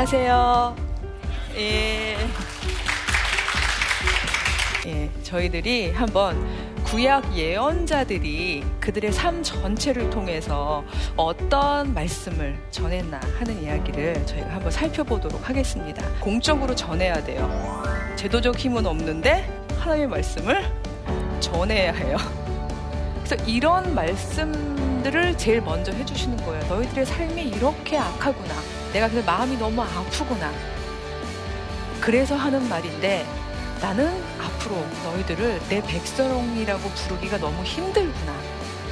안녕하세요. 예. 예, 저희들이 한번 구약 예언자들이 그들의 삶 전체를 통해서 어떤 말씀을 전했나 하는 이야기를 저희가 한번 살펴보도록 하겠습니다. 공적으로 전해야 돼요. 제도적 힘은 없는데 하나님의 말씀을 전해야 해요. 그래서 이런 말씀들을 제일 먼저 해주시는 거예요. 너희들의 삶이 이렇게 악하구나. 내가 그래서 마음이 너무 아프구나. 그래서 하는 말인데 나는 앞으로 너희들을 내 백성이라고 부르기가 너무 힘들구나.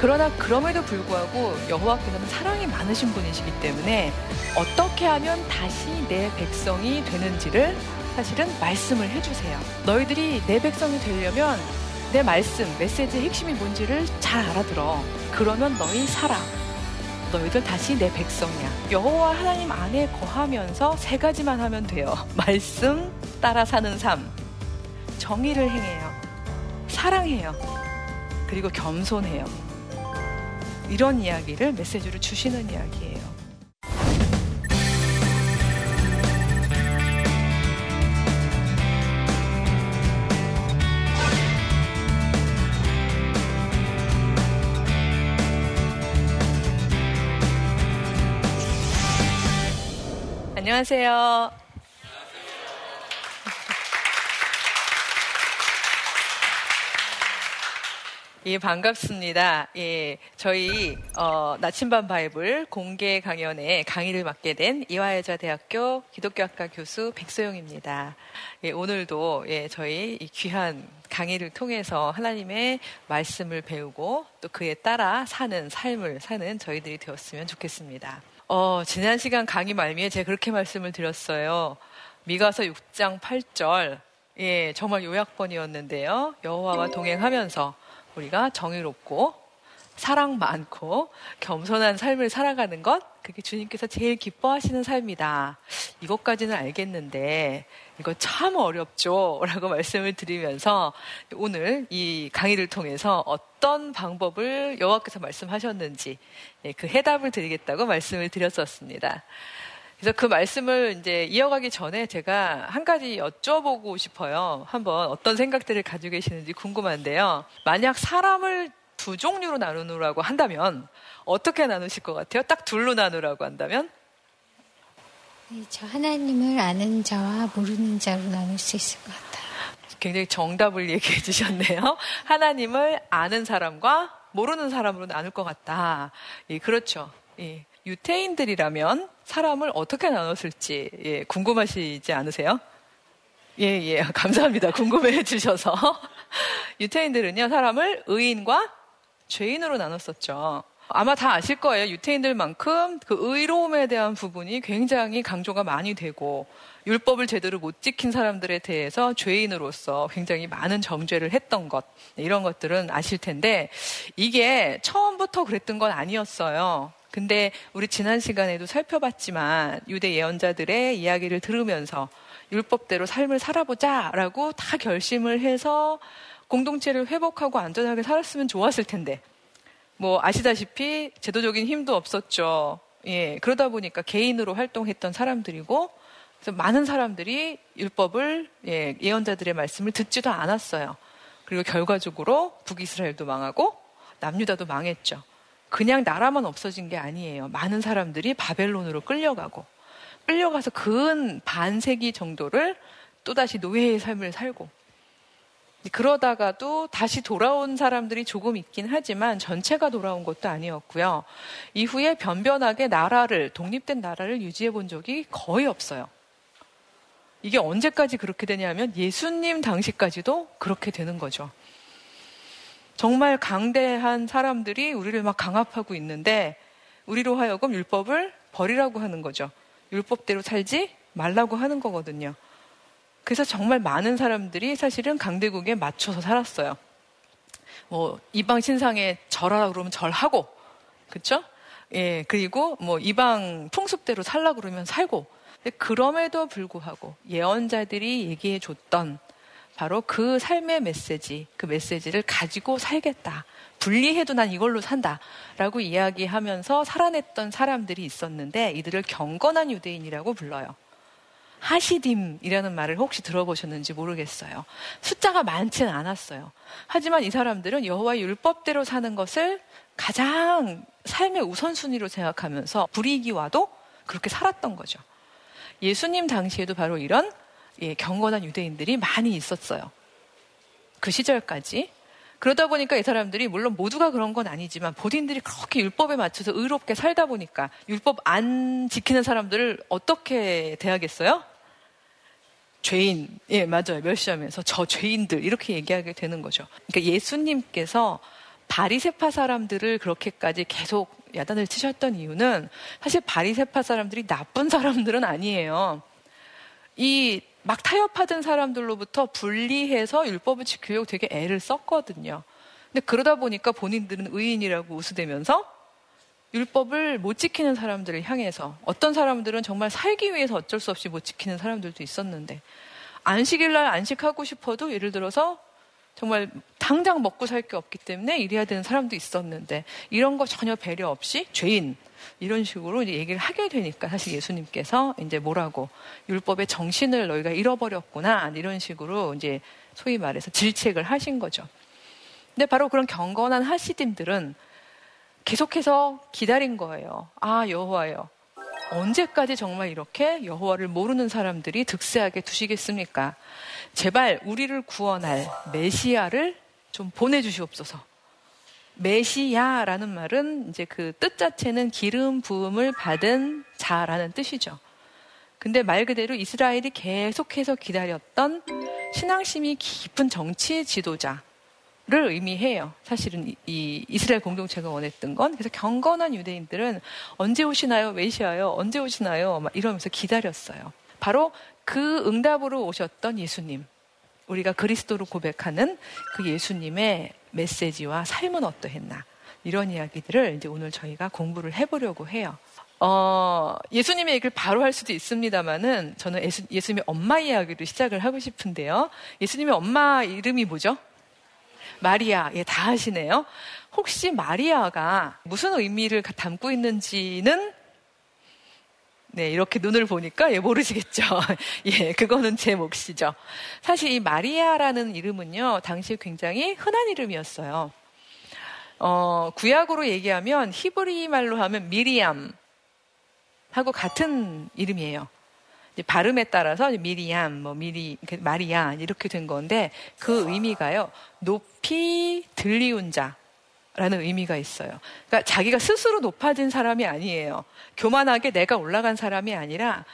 그러나 그럼에도 불구하고 여호와께서는 사랑이 많으신 분이시기 때문에 어떻게 하면 다시 내 백성이 되는지를 사실은 말씀을 해주세요. 너희들이 내 백성이 되려면 내 말씀, 메시지의 핵심이 뭔지를 잘 알아들어. 그러면 너희 살아. 너희들 다시 내 백성이야. 여호와 하나님 안에 거하면서 세 가지만 하면 돼요. 말씀 따라 사는 삶. 정의를 행해요. 사랑해요. 그리고 겸손해요. 이런 이야기를 메시지로 주시는 이야기예요. 안녕하세요. 예, 반갑습니다. 예, 저희 어, 나침반 바이블 공개 강연에 강의를 맡게 된 이화여자대학교 기독교학과 교수 백소영입니다. 예, 오늘도 예, 저희 이 귀한 강의를 통해서 하나님의 말씀을 배우고 또 그에 따라 사는 삶을 사는 저희들이 되었으면 좋겠습니다. 어, 지난 시간 강의 말미에 제가 그렇게 말씀을 드렸어요. 미가서 6장 8절. 예, 정말 요약본이었는데요. 여호와와 동행하면서 우리가 정의롭고 사랑 많고 겸손한 삶을 살아가는 것 그게 주님께서 제일 기뻐하시는 삶이다. 이것까지는 알겠는데 이거 참 어렵죠. 라고 말씀을 드리면서 오늘 이 강의를 통해서 어떤 방법을 여호와께서 말씀하셨는지 예, 그 해답을 드리겠다고 말씀을 드렸었습니다. 그래서 그 말씀을 이제 이어가기 전에 제가 한 가지 여쭤보고 싶어요. 한번 어떤 생각들을 가지고 계시는지 궁금한데요. 만약 사람을 두 종류로 나누라고 한다면 어떻게 나누실 것 같아요? 딱 둘로 나누라고 한다면? 네, 저 하나님을 아는 자와 모르는 자로 나눌 수 있을 것 같아요. 굉장히 정답을 얘기해 주셨네요. 하나님을 아는 사람과 모르는 사람으로 나눌 것 같다. 예, 그렇죠. 예. 유태인들이라면 사람을 어떻게 나눴을지 예, 궁금하시지 않으세요? 예, 예, 감사합니다. 궁금해 주셔서. 유태인들은요, 사람을 의인과 죄인으로 나눴었죠. 아마 다 아실 거예요. 유태인들만큼 그 의로움에 대한 부분이 굉장히 강조가 많이 되고, 율법을 제대로 못 지킨 사람들에 대해서 죄인으로서 굉장히 많은 정죄를 했던 것, 이런 것들은 아실 텐데, 이게 처음부터 그랬던 건 아니었어요. 근데 우리 지난 시간에도 살펴봤지만 유대 예언자들의 이야기를 들으면서 율법대로 삶을 살아보자라고 다 결심을 해서 공동체를 회복하고 안전하게 살았으면 좋았을 텐데 뭐 아시다시피 제도적인 힘도 없었죠. 예, 그러다 보니까 개인으로 활동했던 사람들이고 그래서 많은 사람들이 율법을 예, 예언자들의 말씀을 듣지도 않았어요. 그리고 결과적으로 북이스라엘도 망하고 남유다도 망했죠. 그냥 나라만 없어진 게 아니에요. 많은 사람들이 바벨론으로 끌려가고 끌려가서 근 반세기 정도를 또다시 노예의 삶을 살고 그러다가도 다시 돌아온 사람들이 조금 있긴 하지만 전체가 돌아온 것도 아니었고요. 이후에 변변하게 나라를 독립된 나라를 유지해 본 적이 거의 없어요. 이게 언제까지 그렇게 되냐면 예수님 당시까지도 그렇게 되는 거죠. 정말 강대한 사람들이 우리를 막 강압하고 있는데 우리로 하여금 율법을 버리라고 하는 거죠. 율법대로 살지 말라고 하는 거거든요. 그래서 정말 많은 사람들이 사실은 강대국에 맞춰서 살았어요. 뭐 이방 신상에 절하라 그러면 절하고, 그렇죠? 예, 그리고 뭐 이방 풍습대로 살라 그러면 살고. 그럼에도 불구하고 예언자들이 얘기해 줬던 바로 그 삶의 메시지, 그 메시지를 가지고 살겠다. 분리해도 난 이걸로 산다. 라고 이야기하면서 살아냈던 사람들이 있었는데 이들을 경건한 유대인이라고 불러요. 하시딤이라는 말을 혹시 들어보셨는지 모르겠어요. 숫자가 많지는 않았어요. 하지만 이 사람들은 여호와의 율법대로 사는 것을 가장 삶의 우선순위로 생각하면서 불이기와도 그렇게 살았던 거죠. 예수님 당시에도 바로 이런 예, 경건한 유대인들이 많이 있었어요. 그 시절까지. 그러다 보니까 이 사람들이 물론 모두가 그런 건 아니지만 본인들이 그렇게 율법에 맞춰서 의롭게 살다 보니까 율법 안 지키는 사람들을 어떻게 대하겠어요? 죄인, 예, 맞아요. 멸시하면서 저 죄인들 이렇게 얘기하게 되는 거죠. 그러니까 예수님께서 바리세파 사람들을 그렇게까지 계속 야단을 치셨던 이유는 사실 바리세파 사람들이 나쁜 사람들은 아니에요. 이 막 타협하던 사람들로부터 분리해서 율법을 지키려고 되게 애를 썼거든요. 근데 그러다 보니까 본인들은 의인이라고 우스대면서 율법을 못 지키는 사람들을 향해서 어떤 사람들은 정말 살기 위해서 어쩔 수 없이 못 지키는 사람들도 있었는데 안식일 날 안식하고 싶어도 예를 들어서 정말 당장 먹고 살 게 없기 때문에 일해야 되는 사람도 있었는데 이런 거 전혀 배려 없이 죄인 이런 식으로 얘기를 하게 되니까 사실 예수님께서 이제 뭐라고 율법의 정신을 너희가 잃어버렸구나 이런 식으로 이제 소위 말해서 질책을 하신 거죠. 근데 바로 그런 경건한 하시딤들은 계속해서 기다린 거예요. 아 여호와요. 언제까지 정말 이렇게 여호와를 모르는 사람들이 득세하게 두시겠습니까? 제발 우리를 구원할 메시아를 좀 보내주시옵소서. 메시아라는 말은 이제 그 뜻 자체는 기름 부음을 받은 자라는 뜻이죠. 근데 말 그대로 이스라엘이 계속해서 기다렸던 신앙심이 깊은 정치 지도자, 를 의미해요. 사실은 이, 이스라엘 공동체가 원했던 건 그래서 경건한 유대인들은 언제 오시나요? 메시아요? 언제 오시나요? 막 이러면서 기다렸어요. 바로 그 응답으로 오셨던 예수님. 우리가 그리스도로 고백하는 그 예수님의 메시지와 삶은 어떠했나. 이런 이야기들을 이제 오늘 저희가 공부를 해보려고 해요. 어, 예수님의 얘기를 바로 할 수도 있습니다만은 저는 예수, 예수님의 엄마 이야기로 시작을 하고 싶은데요. 예수님의 엄마 이름이 뭐죠? 마리아, 예, 다 하시네요. 혹시 마리아가 무슨 의미를 담고 있는지는 네, 이렇게 눈을 보니까 예, 모르시겠죠. 예, 그거는 제 몫이죠. 사실 이 마리아라는 이름은요, 당시에 굉장히 흔한 이름이었어요. 어, 구약으로 얘기하면 히브리 말로 하면 미리암 하고 같은 이름이에요. 발음에 따라서 미리암, 뭐 미리, 마리아 이렇게 된 건데 그 의미가요. 높이 들리운 자. 라는 의미가 있어요. 그러니까 자기가 스스로 높아진 사람이 아니에요. 교만하게 내가 올라간 사람이 아니라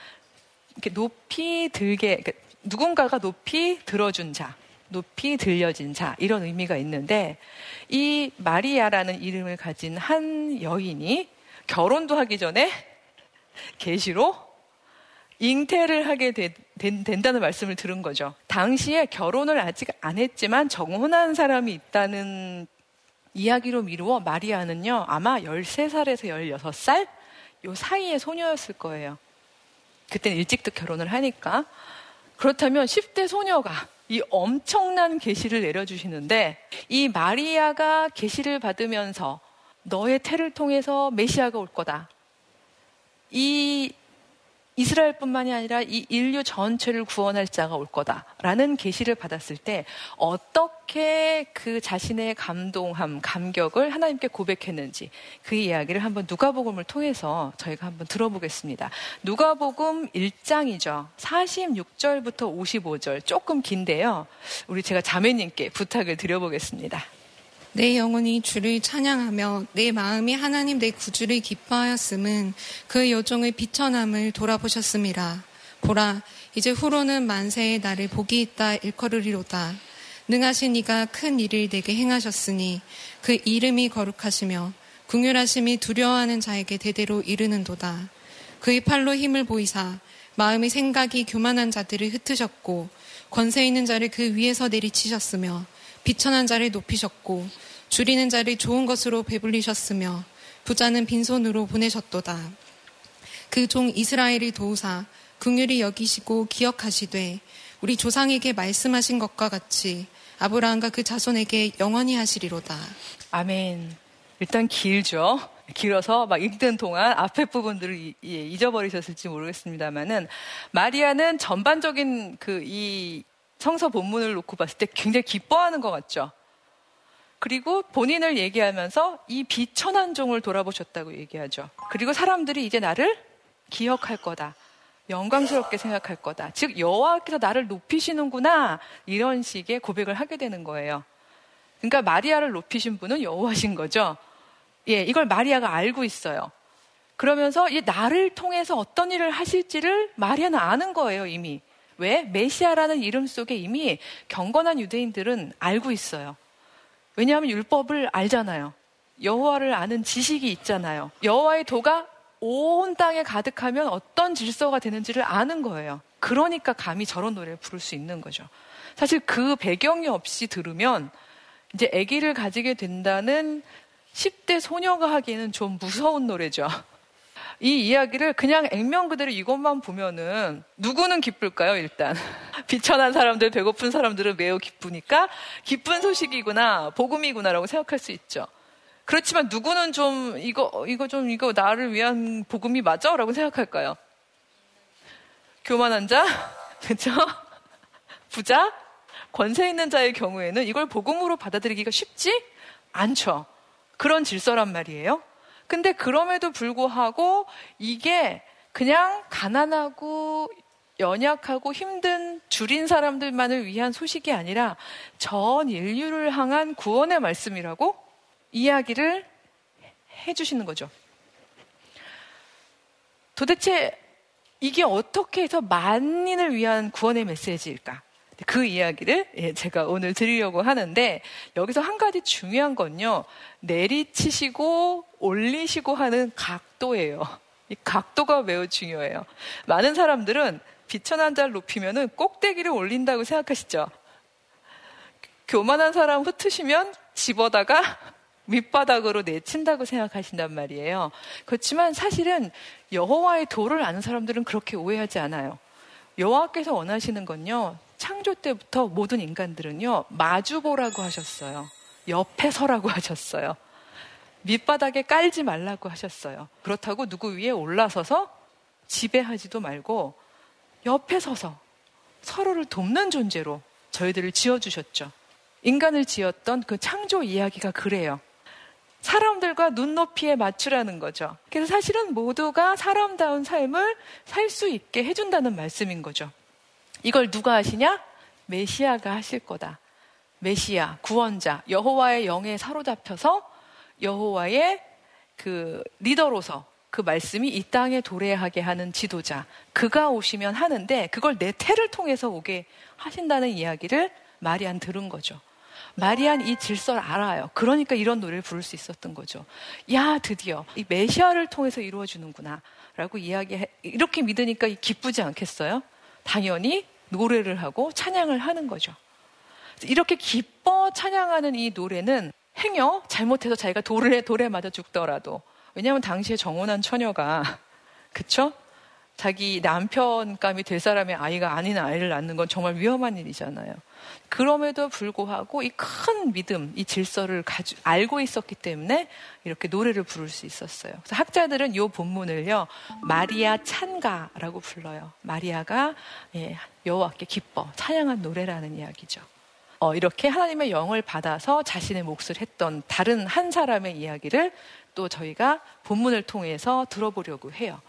이렇게 높이 들게 그러니까 누군가가 높이 들어준 자, 높이 들려진 자 이런 의미가 있는데 이 마리아라는 이름을 가진 한 여인이 결혼도 하기 전에 계시로 잉태를 하게 되, 된, 된다는 말씀을 들은 거죠. 당시에 결혼을 아직 안 했지만 정혼한 사람이 있다는 이야기로 미루어 마리아는요, 아마 13살에서 16살? 요 사이의 소녀였을 거예요. 그때는 일찍도 결혼을 하니까. 그렇다면 10대 소녀가 이 엄청난 계시를 내려주시는데 이 마리아가 계시를 받으면서 너의 태를 통해서 메시아가 올 거다. 이 이스라엘뿐만이 아니라 이 인류 전체를 구원할 자가 올 거다라는 계시를 받았을 때 어떻게 그 자신의 감동함, 감격을 하나님께 고백했는지 그 이야기를 한번 누가복음을 통해서 저희가 한번 들어보겠습니다. 누가복음 1장이죠. 46절부터 55절 조금 긴데요. 우리 제가 자매님께 부탁을 드려보겠습니다. 내 영혼이 주를 찬양하며 내 마음이 하나님 내 구주를 기뻐하였음은 그 여종의 비천함을 돌아보셨습니다. 보라, 이제 후로는 만세의 나를 복이 있다 일컬으리로다. 능하신 이가 큰 일을 내게 행하셨으니 그 이름이 거룩하시며 궁율하심이 두려워하는 자에게 대대로 이르는도다. 그의 팔로 힘을 보이사 마음의 생각이 교만한 자들을 흩으셨고 권세 있는 자를 그 위에서 내리치셨으며 비천한 자를 높이셨고 줄이는 자를 좋은 것으로 배불리셨으며 부자는 빈손으로 보내셨도다. 그 종 이스라엘을 도우사 궁율이 여기시고 기억하시되 우리 조상에게 말씀하신 것과 같이 아브라함과 그 자손에게 영원히 하시리로다. 아멘. 일단 길죠. 길어서 막 읽던 동안 앞에 부분들을 예, 잊어버리셨을지 모르겠습니다만은 마리아는 전반적인 그 이 성서 본문을 놓고 봤을 때 굉장히 기뻐하는 것 같죠. 그리고 본인을 얘기하면서 이 비천한 종을 돌아보셨다고 얘기하죠. 그리고 사람들이 이제 나를 기억할 거다. 영광스럽게 생각할 거다. 즉 여호와께서 나를 높이시는구나. 이런 식의 고백을 하게 되는 거예요. 그러니까 마리아를 높이신 분은 여호와신 거죠. 예, 이걸 마리아가 알고 있어요. 그러면서 이 나를 통해서 어떤 일을 하실지를 마리아는 아는 거예요, 이미. 왜? 메시아라는 이름 속에 이미 경건한 유대인들은 알고 있어요. 왜냐하면 율법을 알잖아요. 여호와를 아는 지식이 있잖아요. 여호와의 도가 온 땅에 가득하면 어떤 질서가 되는지를 아는 거예요. 그러니까 감히 저런 노래를 부를 수 있는 거죠. 사실 그 배경이 없이 들으면 이제 아기를 가지게 된다는 10대 소녀가 하기에는 좀 무서운 노래죠. 이 이야기를 그냥 액면 그대로 이것만 보면은 누구는 기쁠까요, 일단? 비천한 사람들, 배고픈 사람들은 매우 기쁘니까 기쁜 소식이구나, 복음이구나라고 생각할 수 있죠. 그렇지만 누구는 좀 이거, 이거 좀 이거 나를 위한 복음이 맞아? 라고 생각할까요? 교만한 자? 그죠? 부자? 권세 있는 자의 경우에는 이걸 복음으로 받아들이기가 쉽지 않죠. 그런 질서란 말이에요. 근데 그럼에도 불구하고 이게 그냥 가난하고 연약하고 힘든 줄인 사람들만을 위한 소식이 아니라 전 인류를 향한 구원의 말씀이라고 이야기를 해주시는 거죠. 도대체 이게 어떻게 해서 만인을 위한 구원의 메시지일까? 그 이야기를 예, 제가 오늘 드리려고 하는데 여기서 한 가지 중요한 건요. 내리치시고 올리시고 하는 각도예요. 이 각도가 매우 중요해요. 많은 사람들은 비천한 자를 높이면은 꼭대기를 올린다고 생각하시죠. 교만한 사람 흩으시면 집어다가 밑바닥으로 내친다고 생각하신단 말이에요. 그렇지만 사실은 여호와의 도를 아는 사람들은 그렇게 오해하지 않아요. 여호와께서 원하시는 건요. 창조 때부터 모든 인간들은요, 마주보라고 하셨어요. 옆에 서라고 하셨어요. 밑바닥에 깔지 말라고 하셨어요. 그렇다고 누구 위에 올라서서 지배하지도 말고 옆에 서서 서로를 돕는 존재로 저희들을 지어주셨죠. 인간을 지었던 그 창조 이야기가 그래요. 사람들과 눈높이에 맞추라는 거죠. 그래서 사실은 모두가 사람다운 삶을 살 수 있게 해준다는 말씀인 거죠. 이걸 누가 하시냐? 메시아가 하실 거다. 메시아, 구원자, 여호와의 영에 사로잡혀서 여호와의 그 리더로서 그 말씀이 이 땅에 도래하게 하는 지도자, 그가 오시면 하는데 그걸 내 태를 통해서 오게 하신다는 이야기를 마리안 들은 거죠. 마리안 이 질서를 알아요. 그러니까 이런 노래를 부를 수 있었던 거죠. 야, 드디어 이 메시아를 통해서 이루어지는구나. 라고 이야기, 이렇게 믿으니까 기쁘지 않겠어요? 당연히 노래를 하고 찬양을 하는 거죠. 이렇게 기뻐 찬양하는 이 노래는 행여 잘못해서 자기가 돌에 돌에 맞아 죽더라도 왜냐하면 당시에 정혼한 처녀가 그쵸? 자기 남편감이 될 사람의 아이가 아닌 아이를 낳는 건 정말 위험한 일이잖아요. 그럼에도 불구하고 이 큰 믿음, 이 질서를 가지, 알고 있었기 때문에 이렇게 노래를 부를 수 있었어요. 그래서 학자들은 이 본문을요, 마리아 찬가라고 불러요. 마리아가 예, 여호와께 기뻐 찬양한 노래라는 이야기죠. 어, 이렇게 하나님의 영을 받아서 자신의 몫을 했던 다른 한 사람의 이야기를 또 저희가 본문을 통해서 들어보려고 해요.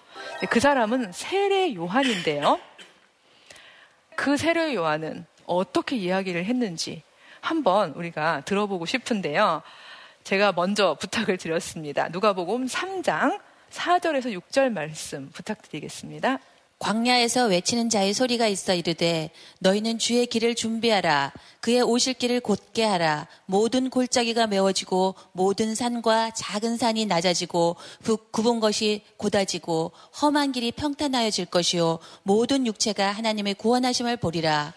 그 사람은 세례 요한인데요. 그 세례 요한은 어떻게 이야기를 했는지 한번 우리가 들어보고 싶은데요. 제가 먼저 부탁을 드렸습니다. 누가복음 3장 4절에서 6절 말씀 부탁드리겠습니다. 광야에서 외치는 자의 소리가 있어 이르되 너희는 주의 길을 준비하라. 그의 오실 길을 곧게 하라. 모든 골짜기가 메워지고 모든 산과 작은 산이 낮아지고 굽은 것이 곧아지고 험한 길이 평탄하여질 것이요. 모든 육체가 하나님의 구원하심을 보리라.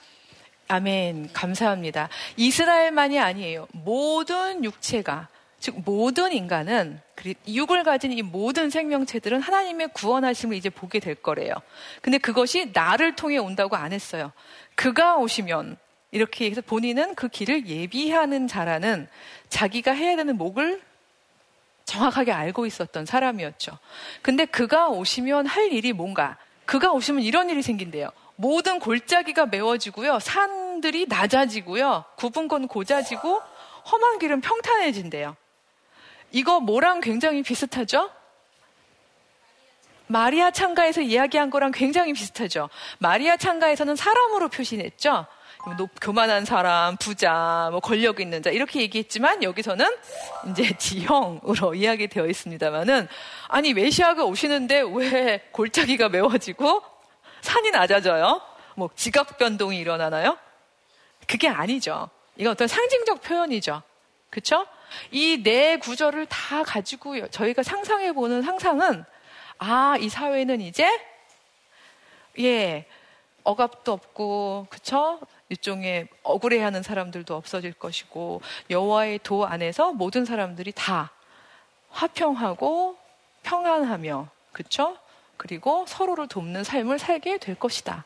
아멘. 감사합니다. 이스라엘만이 아니에요. 모든 육체가 즉 모든 인간은 육을 가진 이 모든 생명체들은 하나님의 구원하심을 이제 보게 될 거래요. 근데 그것이 나를 통해 온다고 안 했어요. 그가 오시면 이렇게 해서 본인은 그 길을 예비하는 자라는 자기가 해야 되는 목을 정확하게 알고 있었던 사람이었죠. 근데 그가 오시면 할 일이 뭔가? 그가 오시면 이런 일이 생긴대요. 모든 골짜기가 메워지고요. 산들이 낮아지고요. 굽은 건 고자지고 험한 길은 평탄해진대요. 이거 뭐랑 굉장히 비슷하죠? 마리아 창가에서 이야기한 거랑 굉장히 비슷하죠. 마리아 창가에서는 사람으로 표시했죠. 높, 교만한 사람, 부자, 뭐 권력 있는 자 이렇게 얘기했지만 여기서는 이제 지형으로 이야기되어 있습니다만은 아니 메시아가 오시는데 왜 골짜기가 메워지고 산이 낮아져요? 뭐 지각 변동이 일어나나요? 그게 아니죠. 이건 어떤 상징적 표현이죠. 그렇죠? 이 네 구절을 다 가지고 저희가 상상해 보는 상상은 아, 이 사회는 이제 예, 억압도 없고 그쵸? 일종의 억울해하는 사람들도 없어질 것이고 여호와의 도 안에서 모든 사람들이 다 화평하고 평안하며 그쵸? 그리고 서로를 돕는 삶을 살게 될 것이다.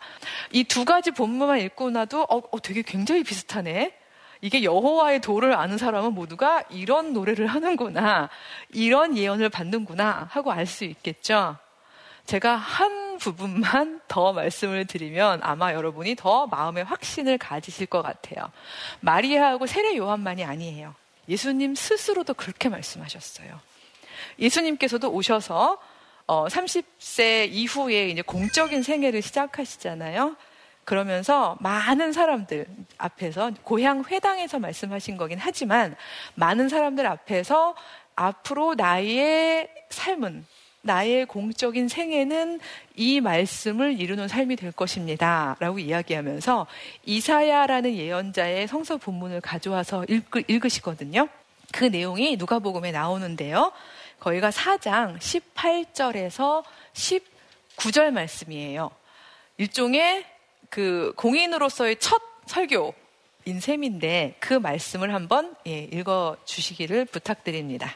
이 두 가지 본문만 읽고 나도 어, 어 되게 굉장히 비슷하네. 이게 여호와의 도를 아는 사람은 모두가 이런 노래를 하는구나, 이런 예언을 받는구나 하고 알 수 있겠죠. 제가 한 부분만 더 말씀을 드리면 아마 여러분이 더 마음의 확신을 가지실 것 같아요. 마리아하고 세례 요한만이 아니에요. 예수님 스스로도 그렇게 말씀하셨어요. 예수님께서도 오셔서 어, 30세 이후에 이제 공적인 생애를 시작하시잖아요. 그러면서 많은 사람들 앞에서 고향 회당에서 말씀하신 거긴 하지만 많은 사람들 앞에서 앞으로 나의 삶은 나의 공적인 생애는 이 말씀을 이루는 삶이 될 것입니다. 라고 이야기하면서 이사야라는 예언자의 성서 본문을 가져와서 읽, 으시거든요. 그 내용이 누가복음에 나오는데요. 거기가 4장 18절에서 19절 말씀이에요. 일종의 그 공인으로서의 첫 설교 인 셈인데 그 말씀을 한번 예, 읽어 주시기를 부탁드립니다.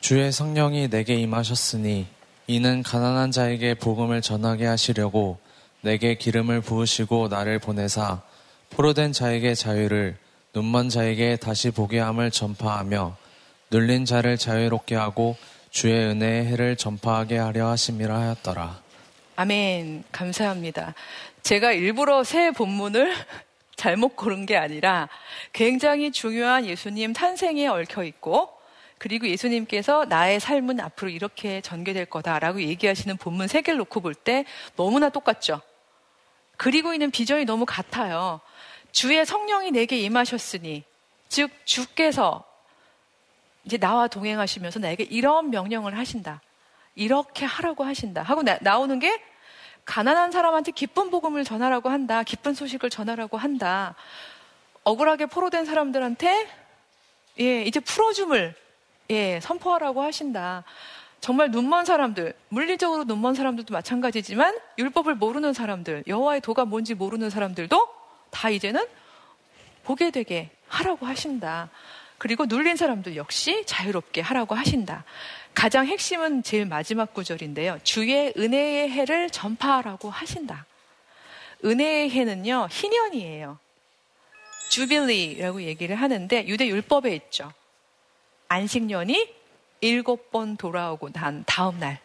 주의 성령이 내게 임하셨으니 이는 가난한 자에게 복음을 전하게 하시려고 내게 기름을 부으시고 나를 보내사 포로된 자에게 자유를 눈먼 자에게 다시 보게 함을 전파하며 눌린 자를 자유롭게 하고 주의 은혜의 해를 전파하게 하려 하심이라 하였더라. 아멘. 감사합니다. 제가 일부러 새 본문을 잘못 고른 게 아니라 굉장히 중요한 예수님 탄생에 얽혀 있고 그리고 예수님께서 나의 삶은 앞으로 이렇게 전개될 거다라고 얘기하시는 본문 세 개를 놓고 볼 때 너무나 똑같죠. 그리고 있는 비전이 너무 같아요. 주의 성령이 내게 임하셨으니 즉 주께서 이제 나와 동행하시면서 나에게 이런 명령을 하신다. 이렇게 하라고 하신다. 하고 나, 나오는 게 가난한 사람한테 기쁜 복음을 전하라고 한다. 기쁜 소식을 전하라고 한다. 억울하게 포로된 사람들한테 예, 이제 풀어줌을 예, 선포하라고 하신다. 정말 눈먼 사람들, 물리적으로 눈먼 사람들도 마찬가지지만 율법을 모르는 사람들, 여호와의 도가 뭔지 모르는 사람들도 다 이제는 보게 되게 하라고 하신다. 그리고 눌린 사람들 역시 자유롭게 하라고 하신다. 가장 핵심은 제일 마지막 구절인데요. 주의 은혜의 해를 전파하라고 하신다. 은혜의 해는요, 희년이에요. 주빌리라고 얘기를 하는데 유대 율법에 있죠. 안식년이 일곱 번 돌아오고 난 다음 날.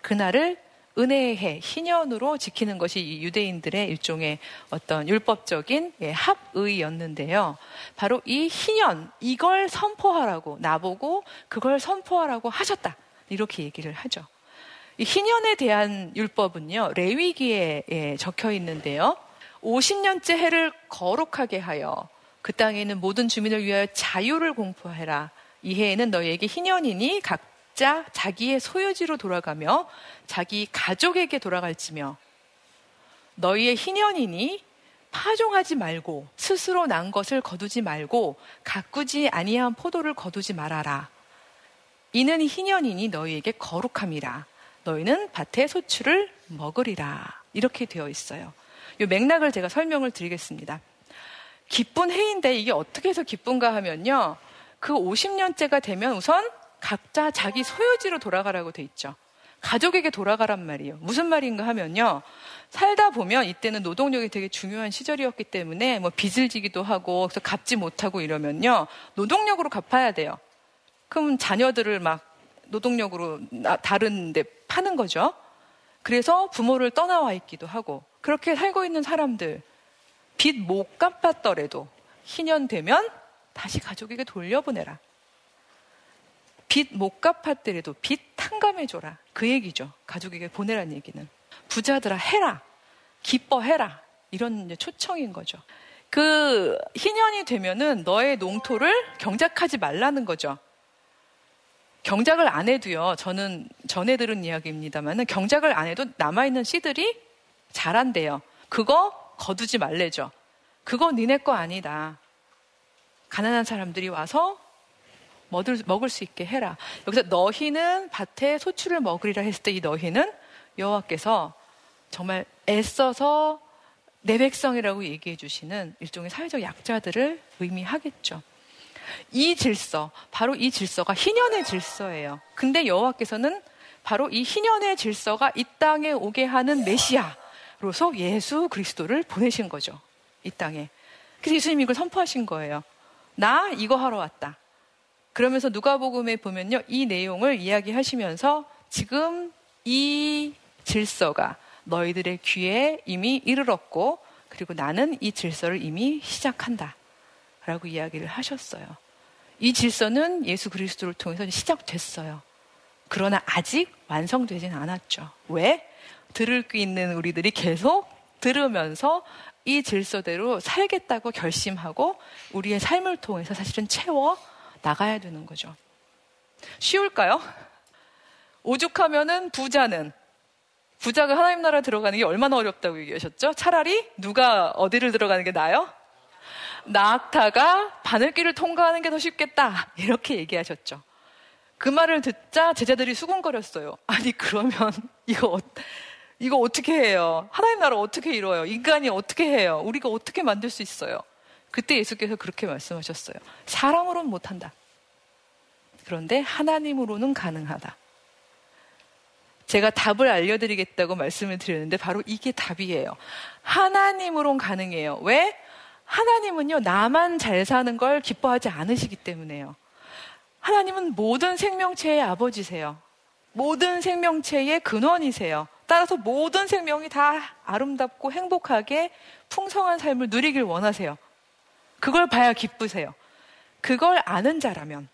그날을 은혜의 해, 희년으로 지키는 것이 유대인들의 일종의 어떤 율법적인 예, 합의였는데요. 바로 이 희년, 이걸 선포하라고, 나보고 그걸 선포하라고 하셨다. 이렇게 얘기를 하죠. 이 희년에 대한 율법은요, 레위기에 예, 적혀 있는데요. 50년째 해를 거룩하게 하여 그 땅에 있는 모든 주민을 위하여 자유를 공포해라. 이 해에는 너희에게 희년이니 각 각자 자기의 소유지로 돌아가며 자기 가족에게 돌아갈지며 너희의 희년이니 파종하지 말고 스스로 난 것을 거두지 말고 가꾸지 아니한 포도를 거두지 말아라. 이는 희년이니 너희에게 거룩함이라. 너희는 밭의 소출을 먹으리라. 이렇게 되어 있어요. 이 맥락을 제가 설명을 드리겠습니다. 기쁜 해인데 이게 어떻게 해서 기쁜가 하면요. 그 50년째가 되면 우선 각자 자기 소유지로 돌아가라고 돼 있죠. 가족에게 돌아가란 말이에요. 무슨 말인가 하면요. 살다 보면 이때는 노동력이 되게 중요한 시절이었기 때문에 뭐 빚을 지기도 하고 그래서 갚지 못하고 이러면요. 노동력으로 갚아야 돼요. 그럼 자녀들을 막 노동력으로 다른 데 파는 거죠. 그래서 부모를 떠나와 있기도 하고 그렇게 살고 있는 사람들 빚 못 갚았더라도 희년 되면 다시 가족에게 돌려보내라. 빚 못 갚았더라도 빚 탕감해 줘라. 그 얘기죠. 가족에게 보내란 얘기는. 부자들아, 해라. 기뻐해라. 이런 초청인 거죠. 그 희년이 되면은 너의 농토를 경작하지 말라는 거죠. 경작을 안 해도요, 저는 전해 들은 이야기입니다만 경작을 안 해도 남아 있는 씨들이 자란대요. 그거 거두지 말래죠. 그거 니네 거 아니다. 가난한 사람들이 와서 먹을, 먹을 수 있게 해라. 여기서 너희는 밭에 소출을 먹으리라 했을 때 이 너희는 여호와께서 정말 애써서 내 백성이라고 얘기해 주시는 일종의 사회적 약자들을 의미하겠죠. 이 질서, 바로 이 질서가 희년의 질서예요. 근데 여호와께서는 바로 이 희년의 질서가 이 땅에 오게 하는 메시아로서 예수 그리스도를 보내신 거죠. 이 땅에. 그래서 예수님이 이걸 선포하신 거예요. 나 이거 하러 왔다. 그러면서 누가복음에 보면요. 이 내용을 이야기하시면서 지금 이 질서가 너희들의 귀에 이미 이르렀고 그리고 나는 이 질서를 이미 시작한다. 라고 이야기를 하셨어요. 이 질서는 예수 그리스도를 통해서 시작됐어요. 그러나 아직 완성되진 않았죠. 왜? 들을 귀 있는 우리들이 계속 들으면서 이 질서대로 살겠다고 결심하고 우리의 삶을 통해서 사실은 채워 나가야 되는 거죠. 쉬울까요? 오죽하면은 부자는 부자가 하나님 나라 들어가는 게 얼마나 어렵다고 얘기하셨죠? 차라리 누가 어디를 들어가는 게 나아요? 나악타가 바늘길을 통과하는 게 더 쉽겠다. 이렇게 얘기하셨죠. 그 말을 듣자 제자들이 수군거렸어요. 아니, 그러면 이거, 이거 어떻게 해요? 하나님 나라 어떻게 이루어요? 인간이 어떻게 해요? 우리가 어떻게 만들 수 있어요? 그때 예수께서 그렇게 말씀하셨어요. 사람으로는 못한다. 그런데 하나님으로는 가능하다. 제가 답을 알려드리겠다고 말씀을 드렸는데 바로 이게 답이에요. 하나님으론 가능해요. 왜? 하나님은요, 나만 잘 사는 걸 기뻐하지 않으시기 때문에요. 하나님은 모든 생명체의 아버지세요. 모든 생명체의 근원이세요. 따라서 모든 생명이 다 아름답고 행복하게 풍성한 삶을 누리길 원하세요. 그걸 봐야 기쁘세요. 그걸 아는 자라면,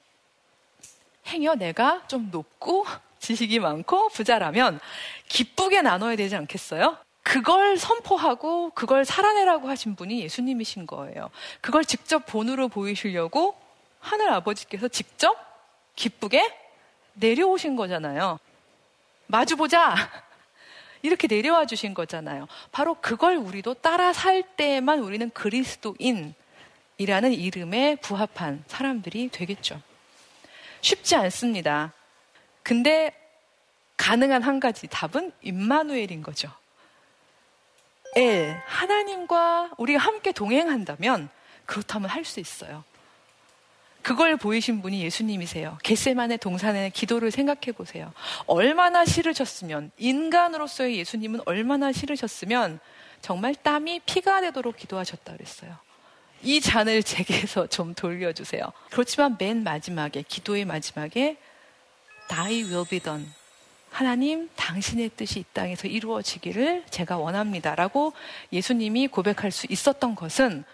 행여 내가 좀 높고 지식이 많고 부자라면 기쁘게 나눠야 되지 않겠어요? 그걸 선포하고 그걸 살아내라고 하신 분이 예수님이신 거예요. 그걸 직접 본으로 보이시려고 하늘 아버지께서 직접 기쁘게 내려오신 거잖아요. 마주보자! 이렇게 내려와 주신 거잖아요. 바로 그걸 우리도 따라 살 때에만 우리는 그리스도인 이라는 이름에 부합한 사람들이 되겠죠. 쉽지 않습니다. 근데 가능한 한 가지 답은 임마누엘인 거죠. 엘, 하나님과 우리가 함께 동행한다면 그렇다면 할 수 있어요. 그걸 보이신 분이 예수님이세요. 겟세만의 동산의 기도를 생각해 보세요. 얼마나 싫으셨으면 인간으로서의 예수님은 얼마나 싫으셨으면 정말 땀이 피가 되도록 기도하셨다 그랬어요. 이 잔을 제게서 좀 돌려주세요. 그렇지만 맨 마지막에 기도의 마지막에 Thy will be done. 하나님, 당신의 뜻이 이 땅에서 이루어지기를 제가 원합니다. 라고 예수님이 고백할 수 있었던 것은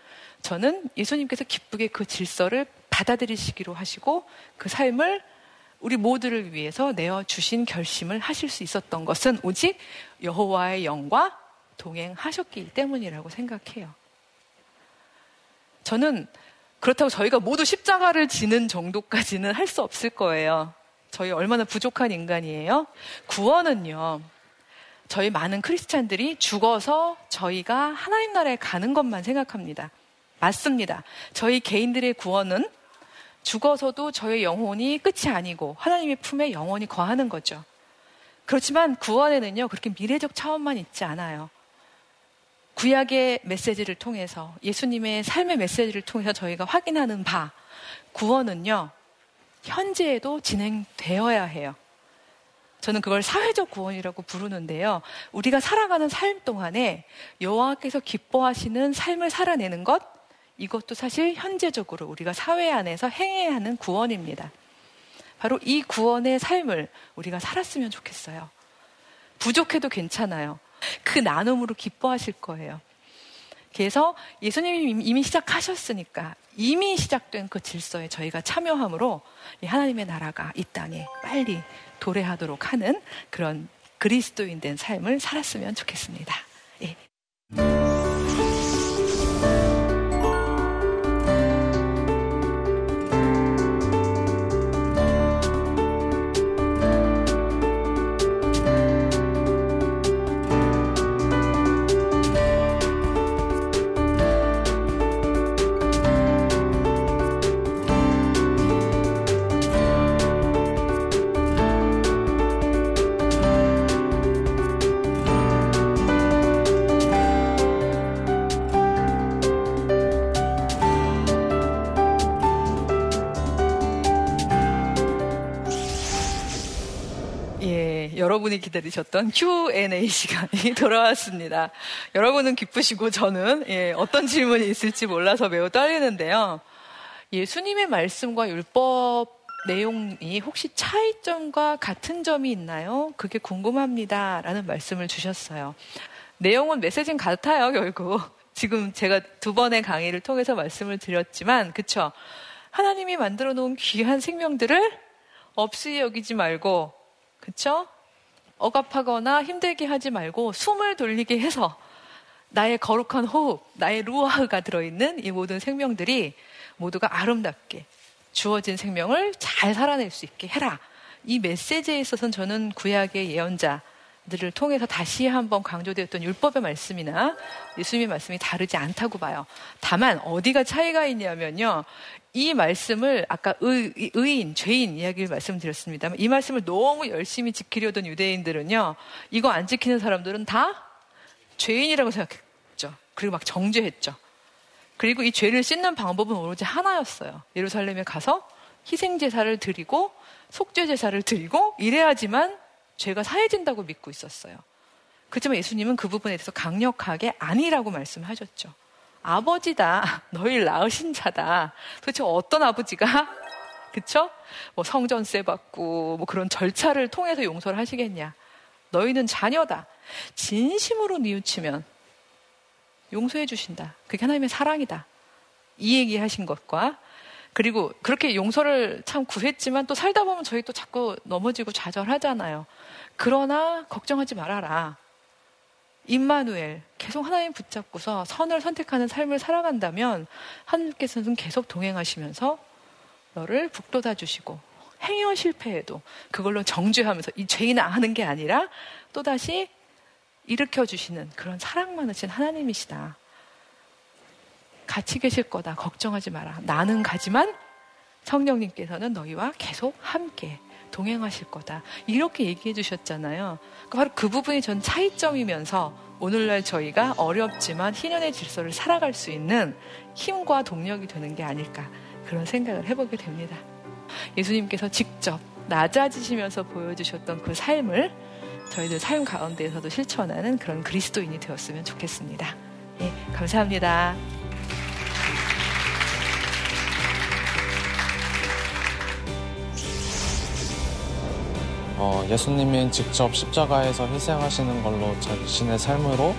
저는 예수님께서 기쁘게 그 질서를 받아들이시기로 하시고 그 삶을 우리 모두를 위해서 내어 주신 결심을 하실 수 있었던 것은 오직 여호와의 영과 동행하셨기 때문이라고 생각해요. 저는 그렇다고 저희가 모두 십자가를 지는 정도까지는 할 수 없을 거예요. 저희 얼마나 부족한 인간이에요? 구원은요, 저희 많은 크리스찬들이 죽어서 저희가 하나님 나라에 가는 것만 생각합니다. 맞습니다. 저희 개인들의 구원은 죽어서도 저의 영혼이 끝이 아니고 하나님의 품에 영원히 거하는 거죠. 그렇지만 구원에는요, 그렇게 미래적 차원만 있지 않아요. 구약의 메시지를 통해서 예수님의 삶의 메시지를 통해서 저희가 확인하는 바, 구원은요, 현재에도 진행되어야 해요. 저는 그걸 사회적 구원이라고 부르는데요. 우리가 살아가는 삶 동안에 여호와께서 기뻐하시는 삶을 살아내는 것, 이것도 사실 현재적으로 우리가 사회 안에서 행해야 하는 구원입니다. 바로 이 구원의 삶을 우리가 살았으면 좋겠어요. 부족해도 괜찮아요. 그 나눔으로 기뻐하실 거예요. 그래서 예수님이 이미 시작하셨으니까 이미 시작된 그 질서에 저희가 참여함으로 하나님의 나라가 이 땅에 빨리 도래하도록 하는 그런 그리스도인 된 삶을 살았으면 좋겠습니다. 예. 기다리셨던 Q&A 시간이 돌아왔습니다. 여러분은 기쁘시고 저는 예, 어떤 질문이 있을지 몰라서 매우 떨리는데요. 예수님의 말씀과 율법 내용이 혹시 차이점과 같은 점이 있나요? 그게 궁금합니다. 라는 말씀을 주셨어요. 내용은 메시지는 같아요, 결국. 지금 제가 두 번의 강의를 통해서 말씀을 드렸지만, 그쵸? 하나님이 만들어 놓은 귀한 생명들을 없이 여기지 말고, 그쵸? 억압하거나 힘들게 하지 말고 숨을 돌리게 해서 나의 거룩한 호흡, 나의 루아흐가 들어있는 이 모든 생명들이 모두가 아름답게 주어진 생명을 잘 살아낼 수 있게 해라. 이 메시지에 있어서는 저는 구약의 예언자 들을 통해서 다시 한번 강조되었던 율법의 말씀이나 예수님의 말씀이 다르지 않다고 봐요. 다만 어디가 차이가 있냐면요. 이 말씀을 아까 의, 의인, 죄인 이야기를 말씀드렸습니다만 이 말씀을 너무 열심히 지키려던 유대인들은요. 이거 안 지키는 사람들은 다 죄인이라고 생각했죠. 그리고 막 정죄했죠. 그리고 이 죄를 씻는 방법은 오로지 하나였어요. 예루살렘에 가서 희생제사를 드리고 속죄제사를 드리고 이래야지만 죄가 사해진다고 믿고 있었어요. 그렇지만 예수님은 그 부분에 대해서 강력하게 아니라고 말씀하셨죠. 아버지다. 너희를 낳으신 자다. 도대체 어떤 아버지가 그쵸? 뭐 성전세 받고 뭐 그런 절차를 통해서 용서를 하시겠냐? 너희는 자녀다. 진심으로 뉘우치면 용서해 주신다. 그게 하나님의 사랑이다. 이 얘기 하신 것과 그리고 그렇게 용서를 참 구했지만 또 살다 보면 저희 또 자꾸 넘어지고 좌절하잖아요. 그러나 걱정하지 말아라. 임마누엘 계속 하나님 붙잡고서 선을 선택하는 삶을 살아간다면 하나님께서는 계속 동행하시면서 너를 북돋아 주시고 행여 실패해도 그걸로 정죄하면서 이 죄인을 아는 게 아니라 또다시 일으켜 주시는 그런 사랑 많으신 하나님이시다. 같이 계실 거다. 걱정하지 마라. 나는 가지만 성령님께서는 너희와 계속 함께 동행하실 거다. 이렇게 얘기해 주셨잖아요. 그러니까 바로 그 부분이 전 차이점이면서 오늘날 저희가 어렵지만 희년의 질서를 살아갈 수 있는 힘과 동력이 되는 게 아닐까 그런 생각을 해보게 됩니다. 예수님께서 직접 낮아지시면서 보여주셨던 그 삶을 저희들 삶 가운데에서도 실천하는 그런 그리스도인이 되었으면 좋겠습니다. 예, 감사합니다. 어, 예수님이 직접 십자가에서 희생하시는 걸로 자신의 삶으로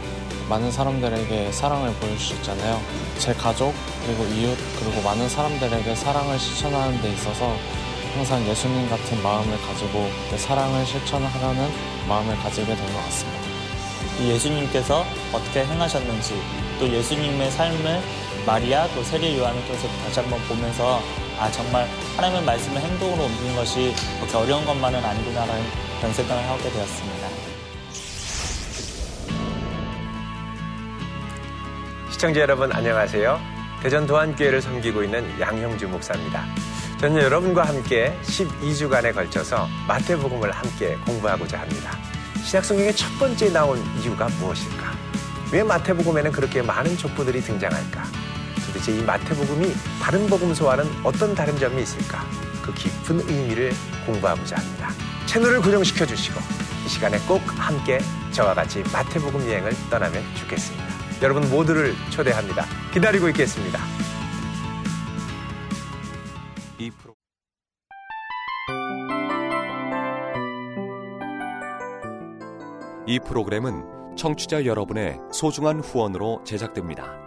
많은 사람들에게 사랑을 보여주셨잖아요. 제 가족, 그리고 이웃, 그리고 많은 사람들에게 사랑을 실천하는 데 있어서 항상 예수님 같은 마음을 가지고 그 사랑을 실천하려는 마음을 가지게 된 것 같습니다. 예수님께서 어떻게 행하셨는지 또 예수님의 삶을 마리아 또 세례 요한을 통해서 다시 한번 보면서 아 정말 하나님의 말씀을 행동으로 옮기는 것이 그렇게 어려운 것만은 아니구나라는 그런 생각을 하게 되었습니다. 시청자 여러분 안녕하세요. 대전 도안교회를 섬기고 있는 양형주 목사입니다. 저는 여러분과 함께 12주간에 걸쳐서 마태복음을 함께 공부하고자 합니다. 신약성경의 첫 번째 나온 이유가 무엇일까? 왜 마태복음에는 그렇게 많은 족보들이 등장할까? 도대체 이 마태복음이 다른 복음서와는 어떤 다른 점이 있을까? 그 깊은 의미를 공부하고자 합니다. 채널을 고정시켜 주시고 이 시간에 꼭 함께 저와 같이 마태복음 여행을 떠나면 좋겠습니다. 여러분 모두를 초대합니다. 기다리고 있겠습니다. 이 프로... 이 프로그램은 청취자 여러분의 소중한 후원으로 제작됩니다.